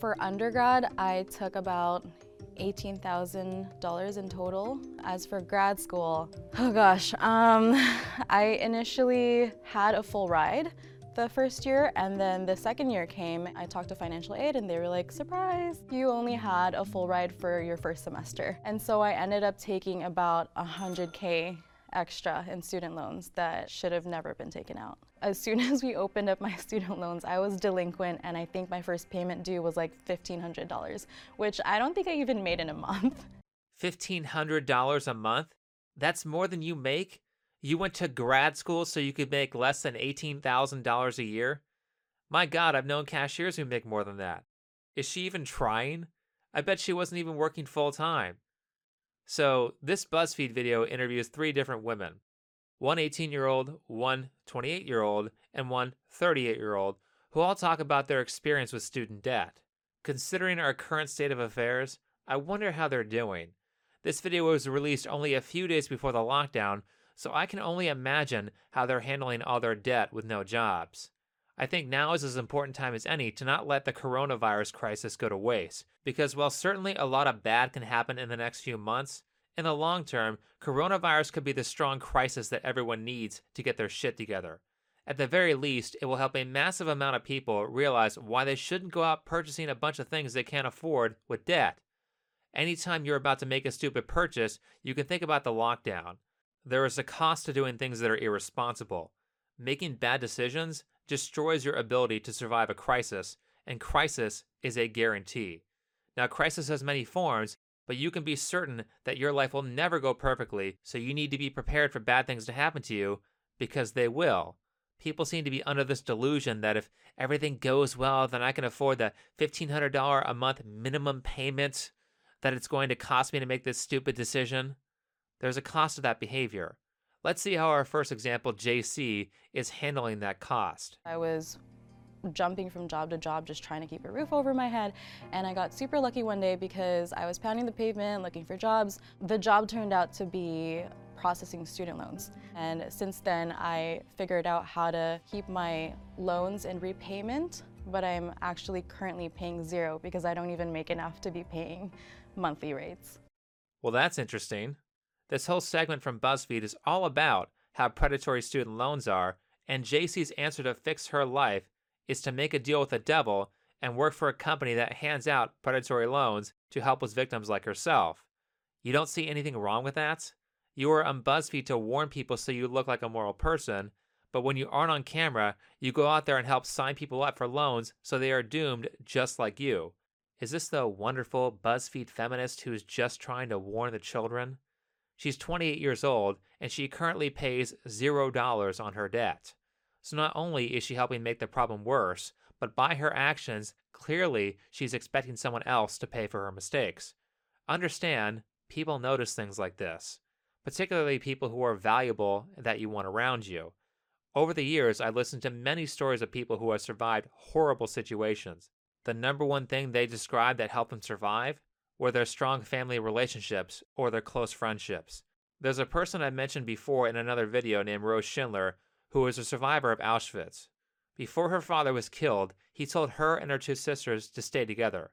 For undergrad, I took about $18,000 in total. As for grad school, oh gosh, um, I initially had a full ride the first year and then the second year came, I talked to financial aid and they were like, surprise, you only had a full ride for your first semester. And so I ended up taking about 100K extra in student loans that should have never been taken out. As soon as we opened up my student loans, I was delinquent and I think my first payment due was like $1,500, which I don't think I even made in a month. $1,500 a month? That's more than you make? You went to grad school so you could make less than $18,000 a year? My God, I've known cashiers who make more than that. Is she even trying? I bet she wasn't even working full time. So, this BuzzFeed video interviews three different women one 18 year old, one 28 year old, and one 38 year old, who all talk about their experience with student debt. Considering our current state of affairs, I wonder how they're doing. This video was released only a few days before the lockdown, so I can only imagine how they're handling all their debt with no jobs. I think now is as important time as any to not let the coronavirus crisis go to waste, because while certainly a lot of bad can happen in the next few months, in the long term, coronavirus could be the strong crisis that everyone needs to get their shit together. At the very least, it will help a massive amount of people realize why they shouldn't go out purchasing a bunch of things they can't afford with debt. Anytime you're about to make a stupid purchase, you can think about the lockdown. There is a cost to doing things that are irresponsible. Making bad decisions destroys your ability to survive a crisis, and crisis is a guarantee. Now, crisis has many forms, but you can be certain that your life will never go perfectly, so you need to be prepared for bad things to happen to you because they will. People seem to be under this delusion that if everything goes well, then I can afford the $1,500 a month minimum payment that it's going to cost me to make this stupid decision. There's a cost to that behavior. Let's see how our first example, JC, is handling that cost. I was jumping from job to job just trying to keep a roof over my head and I got super lucky one day because I was pounding the pavement looking for jobs. The job turned out to be processing student loans and since then I figured out how to keep my loans in repayment but I'm actually currently paying zero because I don't even make enough to be paying monthly rates. Well, that's interesting. This whole segment from BuzzFeed is all about how predatory student loans are, and JC's answer to fix her life is to make a deal with the devil and work for a company that hands out predatory loans to helpless victims like herself. You don't see anything wrong with that? You are on BuzzFeed to warn people so you look like a moral person, but when you aren't on camera, you go out there and help sign people up for loans so they are doomed just like you. Is this the wonderful BuzzFeed feminist who's just trying to warn the children? She's 28 years old and she currently pays $0 on her debt. So not only is she helping make the problem worse, but by her actions, clearly she's expecting someone else to pay for her mistakes. Understand, people notice things like this, particularly people who are valuable that you want around you. Over the years, I've listened to many stories of people who have survived horrible situations. The number one thing they describe that helped them survive or their strong family relationships, or their close friendships. There's a person I mentioned before in another video named Rose Schindler, who was a survivor of Auschwitz. Before her father was killed, he told her and her two sisters to stay together.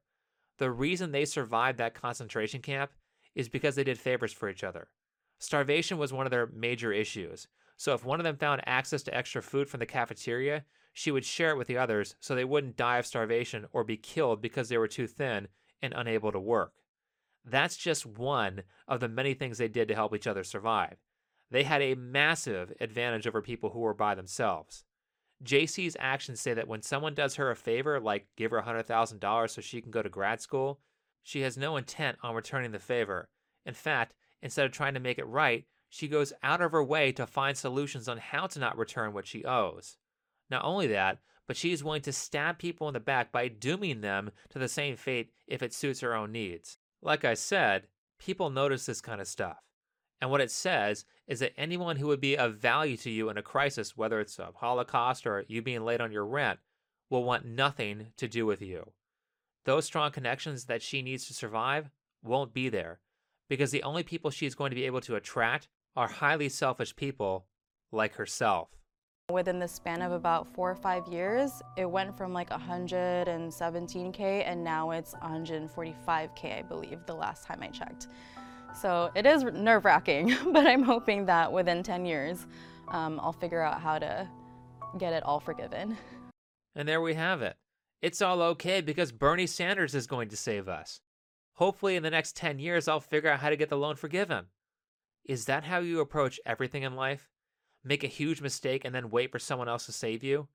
The reason they survived that concentration camp is because they did favors for each other. Starvation was one of their major issues, so if one of them found access to extra food from the cafeteria, she would share it with the others so they wouldn't die of starvation or be killed because they were too thin and unable to work. That's just one of the many things they did to help each other survive. They had a massive advantage over people who were by themselves. JC's actions say that when someone does her a favor, like give her $100,000 so she can go to grad school, she has no intent on returning the favor. In fact, instead of trying to make it right, she goes out of her way to find solutions on how to not return what she owes. Not only that, but she is willing to stab people in the back by dooming them to the same fate if it suits her own needs. Like I said, people notice this kind of stuff. And what it says is that anyone who would be of value to you in a crisis, whether it's a Holocaust or you being late on your rent, will want nothing to do with you. Those strong connections that she needs to survive won't be there because the only people she's going to be able to attract are highly selfish people like herself. Within the span of about four or five years, it went from like 117K and now it's 145K, I believe, the last time I checked. So it is nerve wracking, but I'm hoping that within 10 years, um, I'll figure out how to get it all forgiven. And there we have it. It's all okay because Bernie Sanders is going to save us. Hopefully, in the next 10 years, I'll figure out how to get the loan forgiven. Is that how you approach everything in life? Make a huge mistake and then wait for someone else to save you?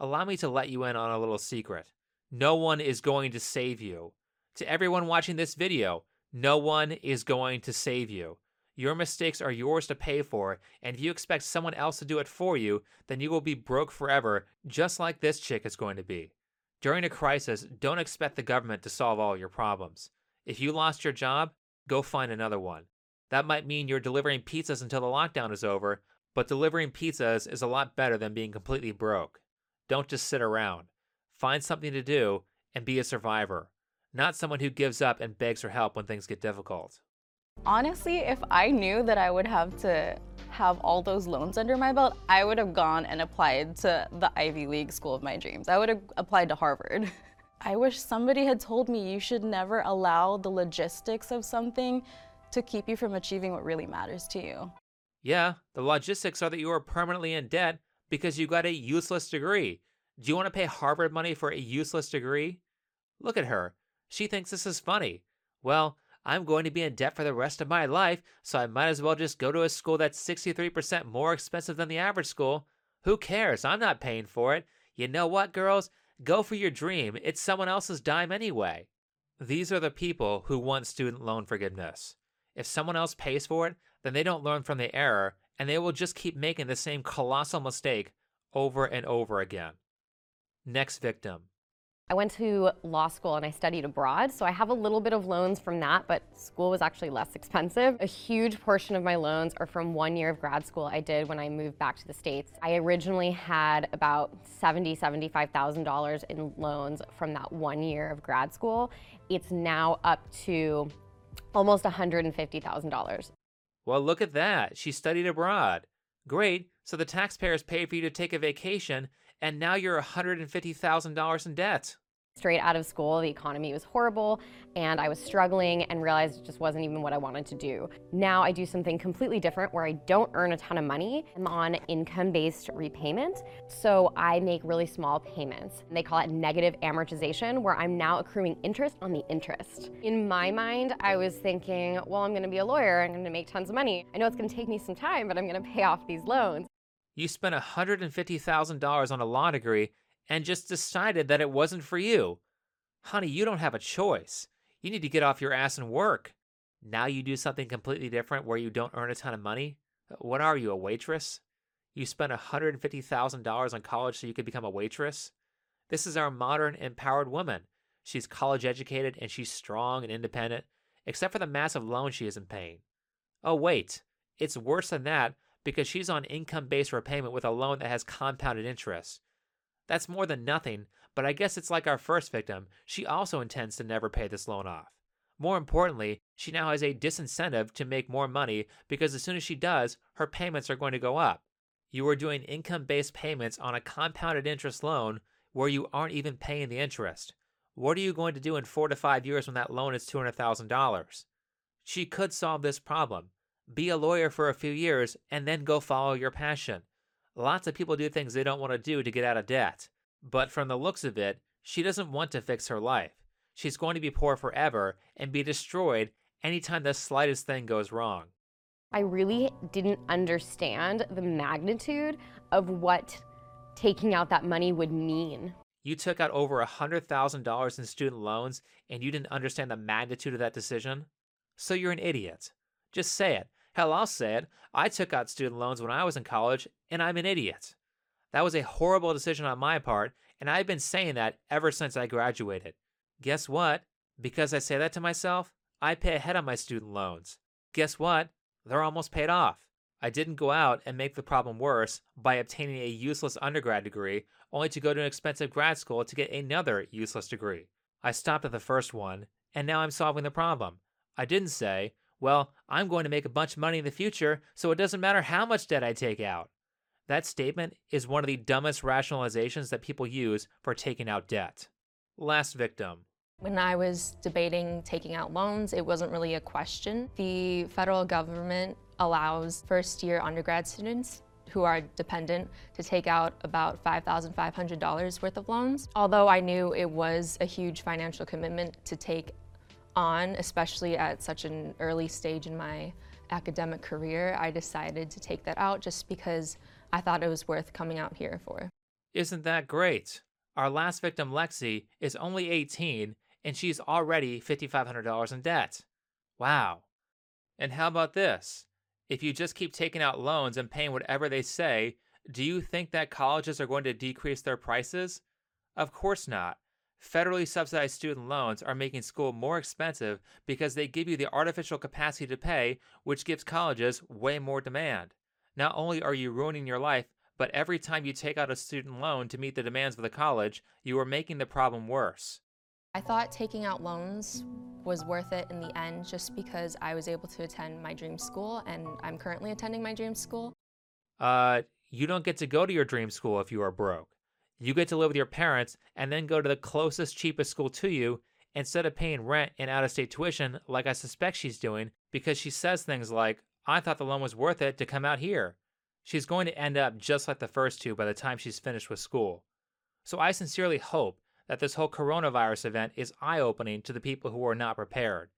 Allow me to let you in on a little secret. No one is going to save you. To everyone watching this video, no one is going to save you. Your mistakes are yours to pay for, and if you expect someone else to do it for you, then you will be broke forever, just like this chick is going to be. During a crisis, don't expect the government to solve all your problems. If you lost your job, go find another one. That might mean you're delivering pizzas until the lockdown is over, but delivering pizzas is a lot better than being completely broke. Don't just sit around. Find something to do and be a survivor, not someone who gives up and begs for help when things get difficult. Honestly, if I knew that I would have to have all those loans under my belt, I would have gone and applied to the Ivy League school of my dreams. I would have applied to Harvard. I wish somebody had told me you should never allow the logistics of something to keep you from achieving what really matters to you. Yeah, the logistics are that you are permanently in debt because you got a useless degree. Do you want to pay Harvard money for a useless degree? Look at her. She thinks this is funny. Well, I'm going to be in debt for the rest of my life, so I might as well just go to a school that's 63% more expensive than the average school. Who cares? I'm not paying for it. You know what, girls? Go for your dream. It's someone else's dime anyway. These are the people who want student loan forgiveness. If someone else pays for it, then they don't learn from the error and they will just keep making the same colossal mistake over and over again. Next victim I went to law school and I studied abroad, so I have a little bit of loans from that, but school was actually less expensive. A huge portion of my loans are from one year of grad school I did when I moved back to the States. I originally had about $70,000, $75,000 in loans from that one year of grad school. It's now up to almost $150,000. Well, look at that. She studied abroad. Great. So the taxpayers paid for you to take a vacation, and now you're $150,000 in debt. Straight out of school, the economy was horrible, and I was struggling and realized it just wasn't even what I wanted to do. Now I do something completely different where I don't earn a ton of money. I'm on income-based repayment, so I make really small payments. They call it negative amortization, where I'm now accruing interest on the interest. In my mind, I was thinking, well, I'm gonna be a lawyer, I'm gonna make tons of money. I know it's gonna take me some time, but I'm gonna pay off these loans. You spent $150,000 on a law degree and just decided that it wasn't for you. Honey, you don't have a choice. You need to get off your ass and work. Now you do something completely different where you don't earn a ton of money? Uh, what are you, a waitress? You spent $150,000 on college so you could become a waitress? This is our modern, empowered woman. She's college educated and she's strong and independent, except for the massive loan she isn't paying. Oh, wait, it's worse than that because she's on income based repayment with a loan that has compounded interest. That's more than nothing, but I guess it's like our first victim. She also intends to never pay this loan off. More importantly, she now has a disincentive to make more money because as soon as she does, her payments are going to go up. You are doing income based payments on a compounded interest loan where you aren't even paying the interest. What are you going to do in four to five years when that loan is $200,000? She could solve this problem. Be a lawyer for a few years and then go follow your passion. Lots of people do things they don't want to do to get out of debt. But from the looks of it, she doesn't want to fix her life. She's going to be poor forever and be destroyed anytime the slightest thing goes wrong. I really didn't understand the magnitude of what taking out that money would mean. You took out over $100,000 in student loans and you didn't understand the magnitude of that decision? So you're an idiot. Just say it. Hell, I'll say it. I took out student loans when I was in college, and I'm an idiot. That was a horrible decision on my part, and I've been saying that ever since I graduated. Guess what? Because I say that to myself, I pay ahead on my student loans. Guess what? They're almost paid off. I didn't go out and make the problem worse by obtaining a useless undergrad degree only to go to an expensive grad school to get another useless degree. I stopped at the first one, and now I'm solving the problem. I didn't say, well, I'm going to make a bunch of money in the future, so it doesn't matter how much debt I take out. That statement is one of the dumbest rationalizations that people use for taking out debt. Last victim. When I was debating taking out loans, it wasn't really a question. The federal government allows first year undergrad students who are dependent to take out about $5,500 worth of loans. Although I knew it was a huge financial commitment to take on, especially at such an early stage in my academic career, I decided to take that out just because I thought it was worth coming out here for. Isn't that great? Our last victim, Lexi, is only 18 and she's already $5,500 in debt. Wow. And how about this? If you just keep taking out loans and paying whatever they say, do you think that colleges are going to decrease their prices? Of course not. Federally subsidized student loans are making school more expensive because they give you the artificial capacity to pay, which gives colleges way more demand. Not only are you ruining your life, but every time you take out a student loan to meet the demands of the college, you are making the problem worse. I thought taking out loans was worth it in the end just because I was able to attend my dream school and I'm currently attending my dream school. Uh, you don't get to go to your dream school if you are broke. You get to live with your parents and then go to the closest, cheapest school to you instead of paying rent and out of state tuition like I suspect she's doing because she says things like, I thought the loan was worth it to come out here. She's going to end up just like the first two by the time she's finished with school. So I sincerely hope that this whole coronavirus event is eye opening to the people who are not prepared.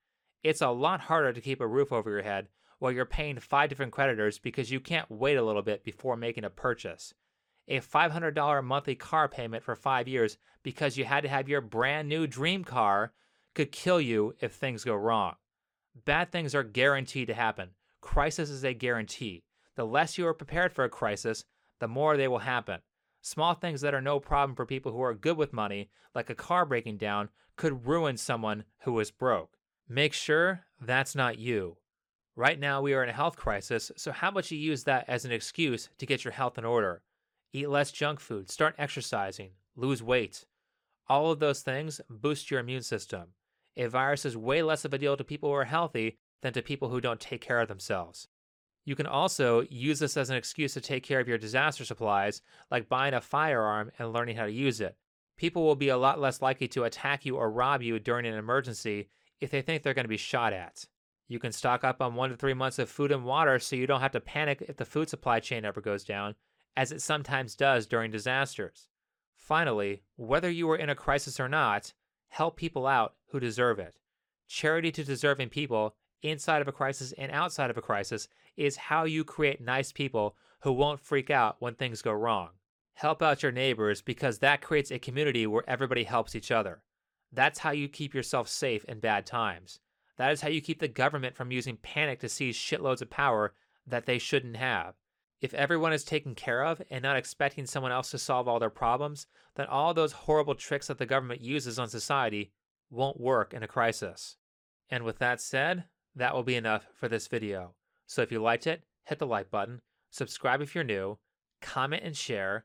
It's a lot harder to keep a roof over your head while you're paying five different creditors because you can't wait a little bit before making a purchase a $500 monthly car payment for five years because you had to have your brand new dream car could kill you if things go wrong. Bad things are guaranteed to happen. Crisis is a guarantee. The less you are prepared for a crisis, the more they will happen. Small things that are no problem for people who are good with money, like a car breaking down, could ruin someone who is broke. Make sure that's not you. Right now, we are in a health crisis, so how about you use that as an excuse to get your health in order? Eat less junk food, start exercising, lose weight. All of those things boost your immune system. A virus is way less of a deal to people who are healthy than to people who don't take care of themselves. You can also use this as an excuse to take care of your disaster supplies, like buying a firearm and learning how to use it. People will be a lot less likely to attack you or rob you during an emergency if they think they're going to be shot at. You can stock up on one to three months of food and water so you don't have to panic if the food supply chain ever goes down, as it sometimes does during disasters. Finally, whether you are in a crisis or not, help people out who deserve it. Charity to deserving people, inside of a crisis and outside of a crisis, is how you create nice people who won't freak out when things go wrong. Help out your neighbors because that creates a community where everybody helps each other. That's how you keep yourself safe in bad times. That is how you keep the government from using panic to seize shitloads of power that they shouldn't have. If everyone is taken care of and not expecting someone else to solve all their problems, then all those horrible tricks that the government uses on society won't work in a crisis. And with that said, that will be enough for this video. So if you liked it, hit the like button, subscribe if you're new, comment and share.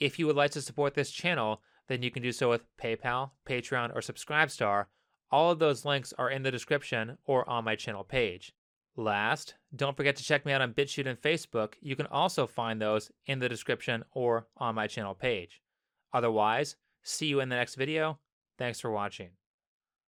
If you would like to support this channel, then you can do so with PayPal, Patreon, or Subscribestar. All of those links are in the description or on my channel page. Last, don't forget to check me out on BitChute and Facebook. You can also find those in the description or on my channel page. Otherwise, see you in the next video. Thanks for watching.